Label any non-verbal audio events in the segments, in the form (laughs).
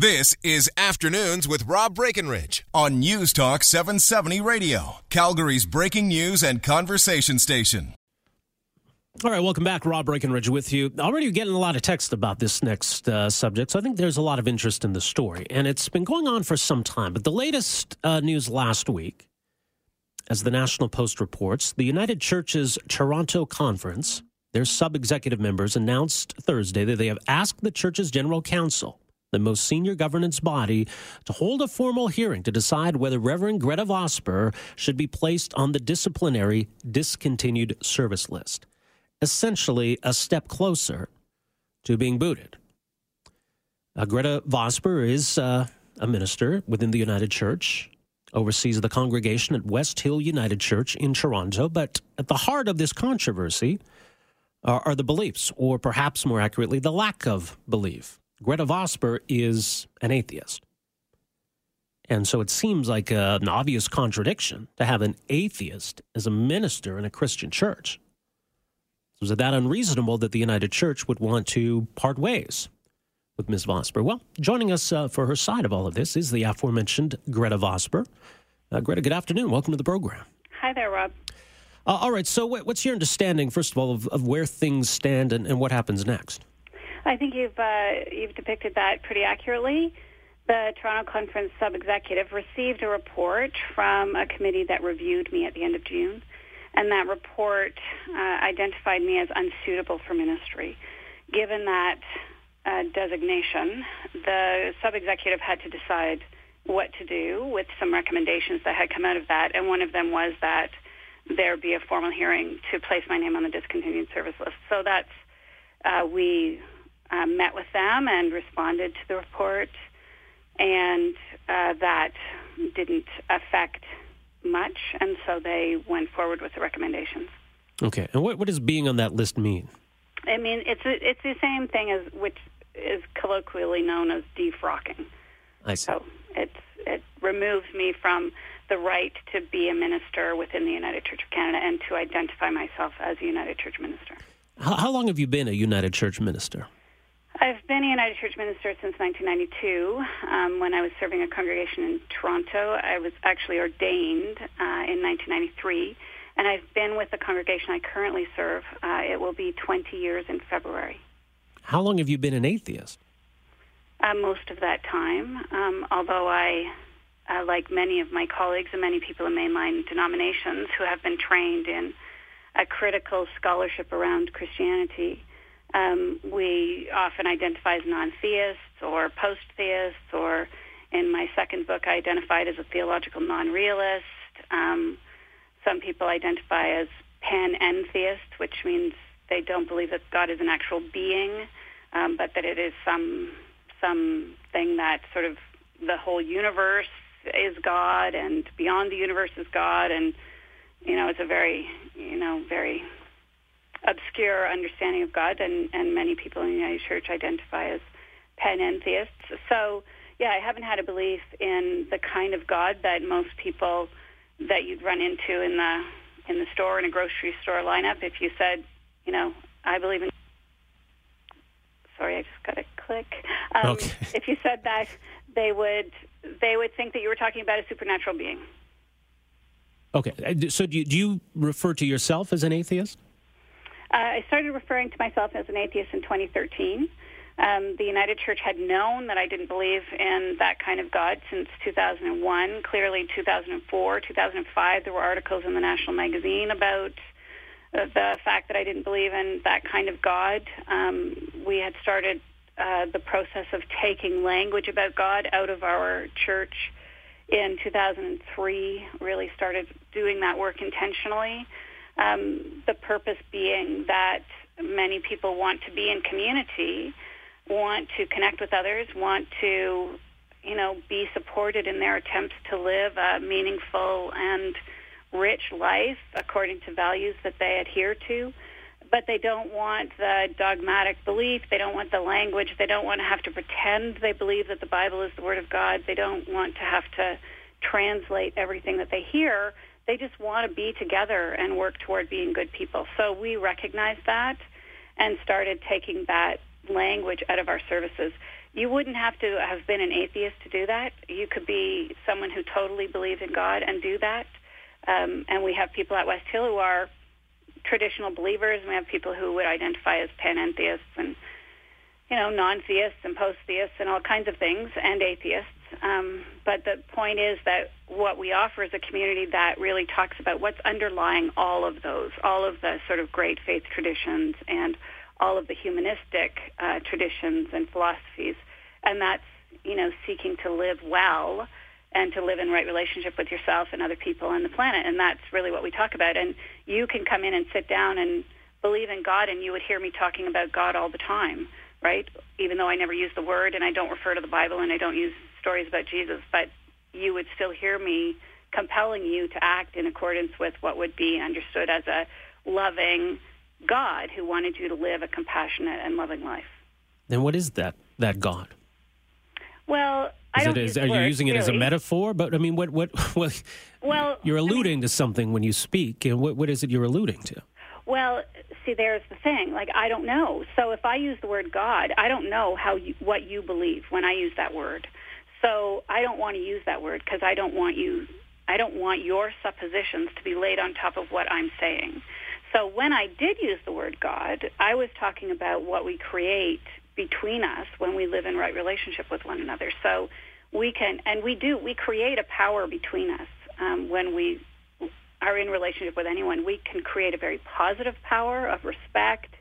This is Afternoons with Rob Breckenridge on News Talk 770 Radio, Calgary's breaking news and conversation station. All right, welcome back. Rob Breckenridge with you. Already getting a lot of text about this next uh, subject, so I think there's a lot of interest in the story. And it's been going on for some time. But the latest uh, news last week, as the National Post reports, the United Church's Toronto Conference, their sub executive members announced Thursday that they have asked the church's general council the most senior governance body, to hold a formal hearing to decide whether Reverend Gretta Vosper should be placed on the disciplinary discontinued service list. Essentially, a step closer to being booted. Uh, Gretta Vosper is uh, a minister within the United Church, oversees the congregation at West Hill United Church in Toronto, but at the heart of this controversy are, are the beliefs, or perhaps more accurately, the lack of belief Gretta Vosper is an atheist. And so it seems like a, an obvious contradiction to have an atheist as a minister in a Christian church. Was it that unreasonable that the United Church would want to part ways with Ms. Vosper? Well, joining us uh, for her side of all of this is the aforementioned Gretta Vosper. Uh, Gretta, good afternoon. Welcome to the program. Hi there, Rob. Uh, all right, so what's your understanding, first of all, of, of where things stand and, and what happens next? I think you've uh, you've depicted that pretty accurately. The Toronto Conference sub-executive received a report from a committee that reviewed me at the end of June, and that report uh, identified me as unsuitable for ministry. Given that uh, designation, the sub-executive had to decide what to do with some recommendations that had come out of that, and one of them was that there be a formal hearing to place my name on the discontinued service list. So that's uh, we um, met with them and responded to the report, and uh, that didn't affect much, and so they went forward with the recommendations. Okay, and what, what does being on that list mean? I mean, it's a, it's the same thing as which is colloquially known as defrocking. I see. So it's it removes me from the right to be a minister within the United Church of Canada and to identify myself as a United Church minister. How, how long have you been a United Church minister? I've been a United Church minister since 1992. Um, when I was serving a congregation in Toronto, I was actually ordained uh, in 1993, and I've been with the congregation I currently serve. Uh, it will be 20 years in February. How long have you been an atheist? Uh, most of that time, um, although I, uh, like many of my colleagues and many people in mainline denominations who have been trained in a critical scholarship around Christianity, um, we often identify as non-theists or post-theists, or in my second book, I identified as a theological non-realist. Um, some people identify as pan-entheist, which means they don't believe that God is an actual being, um, but that it is some something that sort of the whole universe is God, and beyond the universe is God, and you know, it's a very you know very obscure understanding of God, and, and many people in the United Church identify as panentheists. So, yeah, I haven't had a belief in the kind of God that most people that you'd run into in the in the store in a grocery store lineup. If you said, you know, I believe in sorry, I just got a click. Um, okay. (laughs) If you said that, they would they would think that you were talking about a supernatural being. Okay, uh, so do you, do you refer to yourself as an atheist? Uh, I started referring to myself as an atheist in 2013. Um, the United Church had known that I didn't believe in that kind of God since 2001. Clearly, 2004, 2005, there were articles in the National Magazine about uh, the fact that I didn't believe in that kind of God. Um, we had started uh, the process of taking language about God out of our church in 2003. Really started doing that work intentionally. Um, the purpose being that many people want to be in community, want to connect with others, want to, you know, be supported in their attempts to live a meaningful and rich life according to values that they adhere to. But they don't want the dogmatic belief. They don't want the language. They don't want to have to pretend they believe that the Bible is the Word of God. They don't want to have to translate everything that they hear they just want to be together and work toward being good people. So we recognized that and started taking that language out of our services. you wouldn't have to have been an atheist to do that. You could be someone who totally believes in God and do that. Um, and we have people at West Hill who are traditional believers, and we have people who would identify as panentheists and you know non-theists and post-theists and all kinds of things, and atheists. Um, but the point is that what we offer is a community that really talks about what's underlying all of those, all of the sort of great faith traditions and all of the humanistic uh, traditions and philosophies, and that's you know seeking to live well and to live in right relationship with yourself and other people on the planet, and that's really what we talk about. And you can come in and sit down and believe in God, and you would hear me talking about God all the time, right? Even though I never use the word and I don't refer to the Bible and I don't use stories about Jesus, but you would still hear me compelling you to act in accordance with what would be understood as a loving God who wanted you to live a compassionate and loving life. And what is that that God? Well, I don't it, use are you word, using it really. as a metaphor? But I mean, what what (laughs) what? Well, you're I mean- alluding to something when you speak, and what what is it you're alluding to? Well, see, there's the thing. Like, I don't know. So if I use the word God, I don't know how you, what you believe when I use that word. So I don't want to use that word because I don't want you. I don't want your suppositions to be laid on top of what I'm saying. So when I did use the word God, I was talking about what we create between us when we live in right relationship with one another. So we can, and we do, we create a power between us um, when we are in relationship with anyone. We can create a very positive power of respect,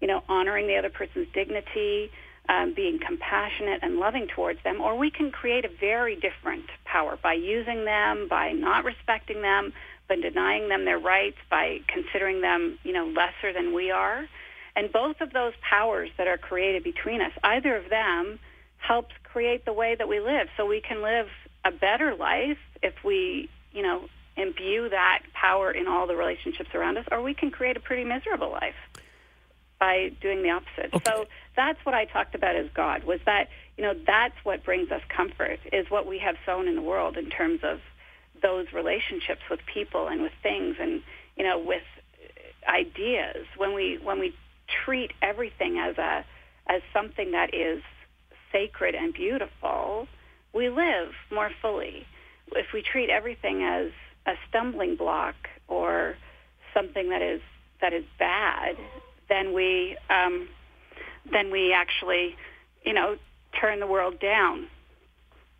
you know, honoring the other person's dignity, um, being compassionate and loving towards them, or we can create a very different power by using them, by not respecting them, by denying them their rights, by considering them, you know, lesser than we are. And both of those powers that are created between us, either of them helps create the way that we live. So we can live a better life if we, you know, imbue that power in all the relationships around us, or we can create a pretty miserable life by doing the opposite. Okay. So that's what I talked about as God was that, you know, that's what brings us comfort is what we have sown in the world in terms of those relationships with people and with things and, you know, with ideas. When we when we treat everything as a as something that is sacred and beautiful, we live more fully. If we treat everything as a stumbling block or something that is that is bad, then we um, then we actually, you know, turn the world down.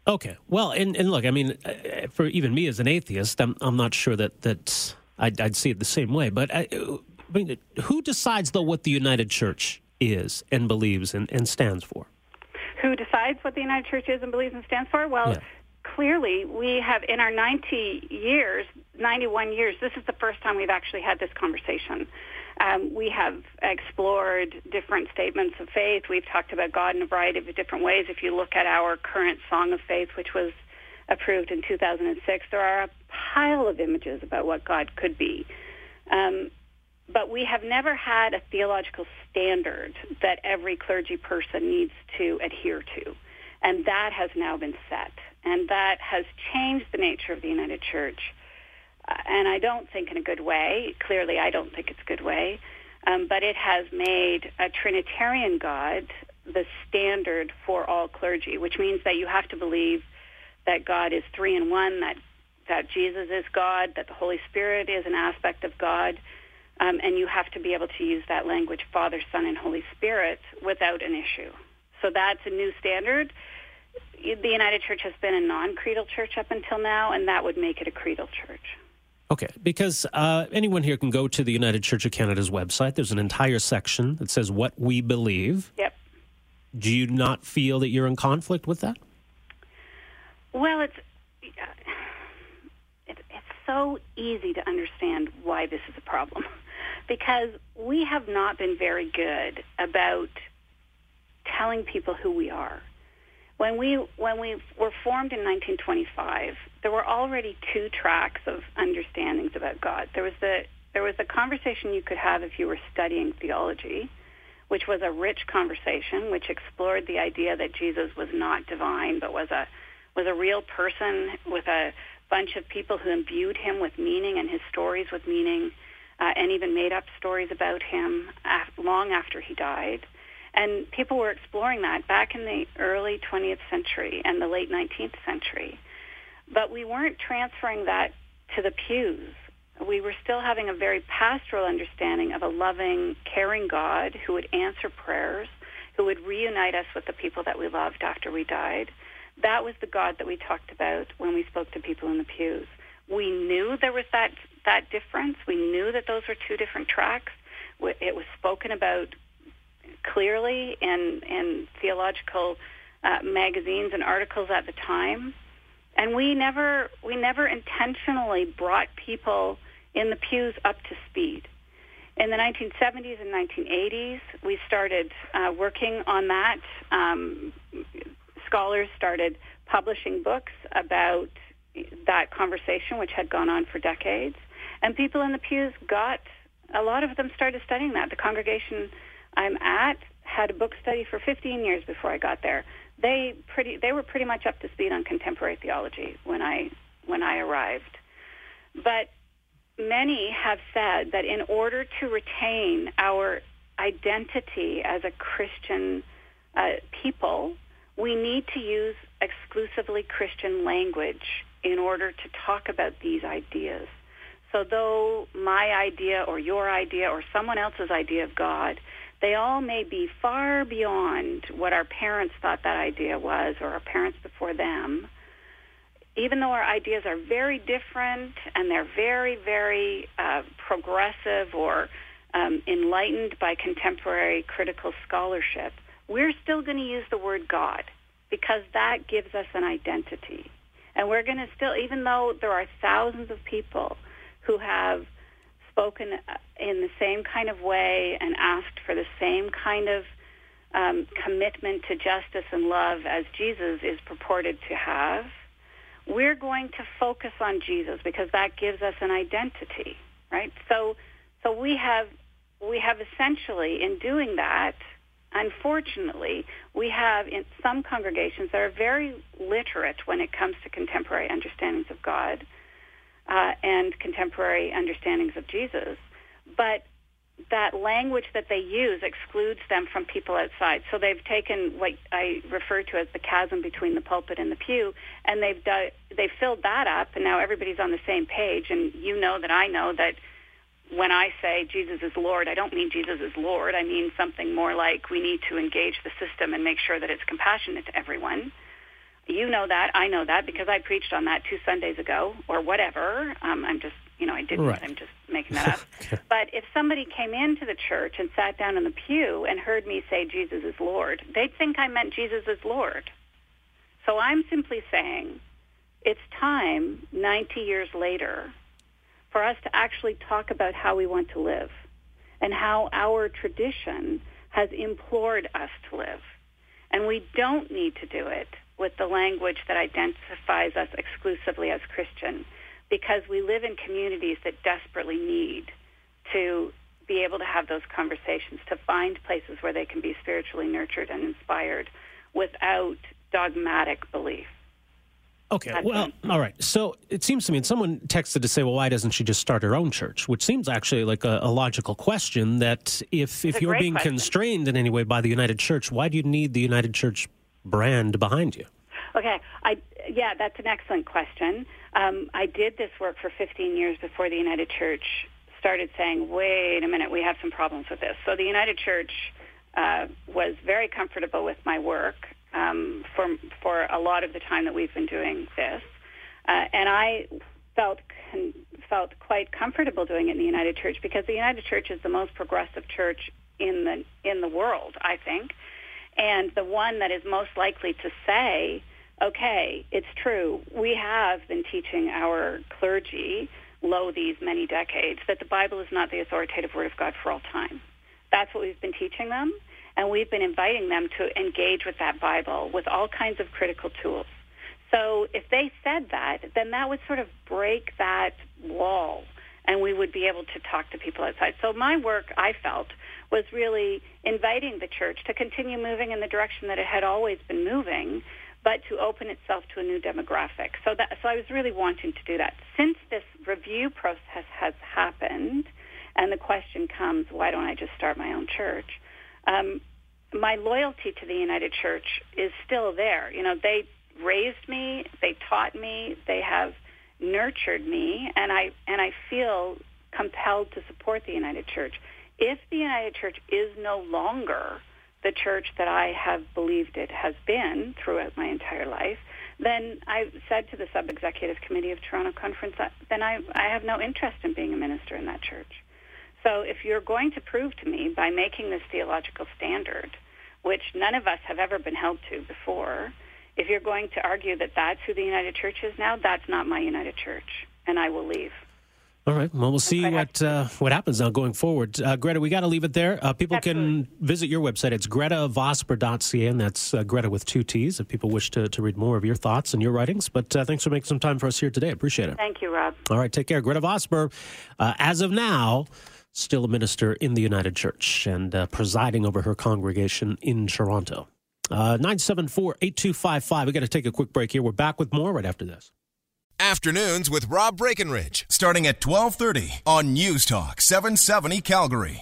Okay. Well, and, and look, I mean, uh, for even me as an atheist, I'm I'm not sure that that I'd, I'd see it the same way. But I, I mean, who decides though what the United Church is and believes and, and stands for? Who decides what the United Church is and believes and stands for? Well, Yeah. clearly we have in our 90 years, 91 years. This is the first time we've actually had this conversation. Um, we have explored different statements of faith. We've talked about God in a variety of different ways. If you look at our current Song of Faith, which was approved in 2006, there are a pile of images about what God could be. Um, but we have never had a theological standard that every clergy person needs to adhere to. And that has now been set. And that has changed the nature of the United Church. And I don't think in a good way. Clearly, I don't think it's a good way. Um, but it has made a Trinitarian God the standard for all clergy, which means that you have to believe that God is three in one, that, that Jesus is God, that the Holy Spirit is an aspect of God, um, and you have to be able to use that language, Father, Son, and Holy Spirit, without an issue. So that's a new standard. The United Church has been a non-creedal church up until now, and that would make it a creedal church. Okay, because uh, anyone here can go to the United Church of Canada's website. There's an entire section that says what we believe. Yep. Do you not feel that you're in conflict with that? Well, it's it, it's so easy to understand why this is a problem (laughs) because we have not been very good about telling people who we are. When we when we were formed in 1925, there were already two tracks of understandings about God. There was the there was a conversation you could have if you were studying theology, which was a rich conversation which explored the idea that Jesus was not divine but was a was a real person with a bunch of people who imbued him with meaning and his stories with meaning, uh, and even made up stories about him af- long after he died. And people were exploring that back in the early 20th century and the late 19th century. But we weren't transferring that to the pews. We were still having a very pastoral understanding of a loving, caring God who would answer prayers, who would reunite us with the people that we loved after we died. That was the God that we talked about when we spoke to people in the pews. We knew there was that that difference. We knew that those were two different tracks. It was spoken about clearly in in theological uh, magazines and articles at the time, and we never we never intentionally brought people in the pews up to speed. In the 1970s and 1980s, we started uh, working on that. Um, scholars started publishing books about that conversation, which had gone on for decades. And people in the pews got, a lot of them started studying that. The congregation I'm at had a book study for 15 years before I got there. They pretty, they were pretty much up to speed on contemporary theology when I, when I arrived. But many have said that in order to retain our identity as a Christian uh, people, we need to use exclusively Christian language in order to talk about these ideas. So though my idea or your idea or someone else's idea of God, they all may be far beyond what our parents thought that idea was or our parents before them. Even though our ideas are very different and they're very, very uh, progressive or um, enlightened by contemporary critical scholarship, we're still going to use the word God because that gives us an identity. And we're going to still, even though there are thousands of people who have spoken uh, in the same kind of way and asked for the same kind of um, commitment to justice and love as Jesus is purported to have, we're going to focus on Jesus because that gives us an identity, right? So, so we have we have essentially in doing that unfortunately, we have in some congregations that are very literate when it comes to contemporary understandings of God uh, and contemporary understandings of Jesus, but that language that they use excludes them from people outside. So they've taken what I refer to as the chasm between the pulpit and the pew, and they've done, they've filled that up, and now everybody's on the same page. And you know that I know that when I say Jesus is Lord, I don't mean Jesus is Lord. I mean something more like we need to engage the system and make sure that it's compassionate to everyone. You know that. I know that because I preached on that two Sundays ago or whatever. Um, I'm just, you know, I didn't. Right. I'm just making that (laughs) up. but if somebody came into the church and sat down in the pew and heard me say Jesus is Lord, they'd think I meant Jesus is Lord. So I'm simply saying it's time, 90 years later, for us to actually talk about how we want to live and how our tradition has implored us to live. And we don't need to do it with the language that identifies us exclusively as Christian because we live in communities that desperately need to be able to have those conversations, to find places where they can be spiritually nurtured and inspired without dogmatic belief. Okay, well, all right. So it seems to me, and someone texted to say, well, why doesn't she just start her own church? Which seems actually like a, a logical question that if, if you're being question. constrained in any way by the United Church, why do you need the United Church brand behind you? Okay, I, yeah, that's an excellent question. Um, I did this work for 15 years before the United Church started saying, wait a minute, we have some problems with this. So the United Church uh, was very comfortable with my work um, for for a lot of the time that we've been doing this, uh, and I felt con- felt quite comfortable doing it in the United Church because the United Church is the most progressive church in the in the world, I think, and the one that is most likely to say, okay, it's true, we have been teaching our clergy lo these many decades that the Bible is not the authoritative word of God for all time. That's what we've been teaching them. And we've been inviting them to engage with that Bible with all kinds of critical tools. So if they said that, then that would sort of break that wall and we would be able to talk to people outside. So my work, I felt, was really inviting the church to continue moving in the direction that it had always been moving, but to open itself to a new demographic. So that, so I was really wanting to do that. Since this review process has happened, and the question comes, why don't I just start my own church? Um, my loyalty to the United Church is still there. You know, they raised me, they taught me, they have nurtured me, and I and I feel compelled to support the United Church. If the United Church is no longer the church that I have believed it has been throughout my entire life, then I said to the sub-executive committee of Toronto Conference, uh, then I, I have no interest in being a minister in that church. So if you're going to prove to me by making this theological standard, which none of us have ever been held to before, if you're going to argue that that's who the United Church is now, that's not my United Church, and I will leave. All right. Well, we'll see what uh, what happens now going forward. Uh, Gretta, we got to leave it there. Uh, people Absolutely. can visit your website. It's grettavosper.ca, and that's uh, Gretta with two T's if people wish to, to read more of your thoughts and your writings. But uh, thanks for making some time for us here today. Appreciate it. Thank you, Rob. All right. Take care. Gretta Vosper, uh, as of now, still a minister in the United Church and presiding over her congregation in Toronto. Uh, 974 8255. we got to take a quick break here. We're back with more right after this. Afternoons with Rob Breckenridge, starting at 1230 on News Talk 770 Calgary.